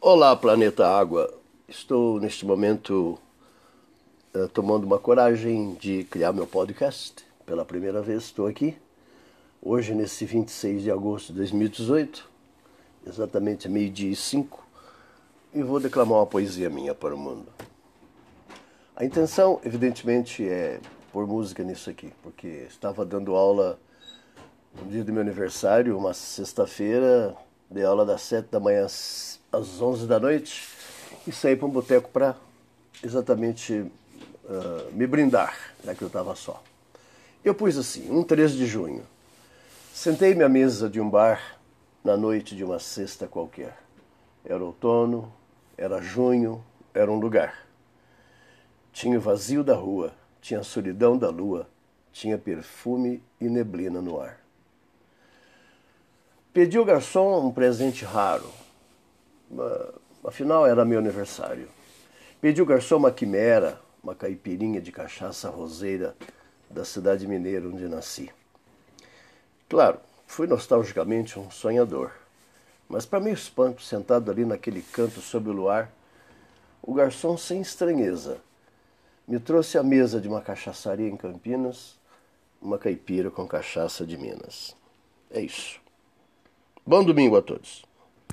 Olá, planeta Água. Estou neste momento uh, tomando uma coragem de criar meu podcast. Pela primeira vez estou aqui. Hoje, nesse 26 de agosto de 2018, exatamente meio-dia e cinco, e vou declamar uma poesia minha para o mundo. A intenção, evidentemente, é pôr música nisso aqui, porque estava dando aula no dia do meu aniversário, uma sexta-feira, dei aula das sete da manhã às 11 da noite e saí para um boteco para exatamente uh, me brindar, já que eu estava só. Eu pus assim, um 3 de junho. Sentei-me à mesa de um bar na noite de uma sexta qualquer. Era outono, era junho, era um lugar. Tinha o vazio da rua, tinha a solidão da lua, tinha perfume e neblina no ar. Pedi ao garçom um presente raro, afinal era meu aniversário. Pedi ao garçom uma quimera, uma caipirinha de cachaça roseira da cidade mineira onde nasci. Claro, fui nostalgicamente um sonhador, mas para meu espanto, sentado ali naquele canto sob o luar, o garçom sem estranheza me trouxe à mesa de uma cachaçaria em Campinas uma caipira com cachaça de Minas. É isso. Bom domingo a todos.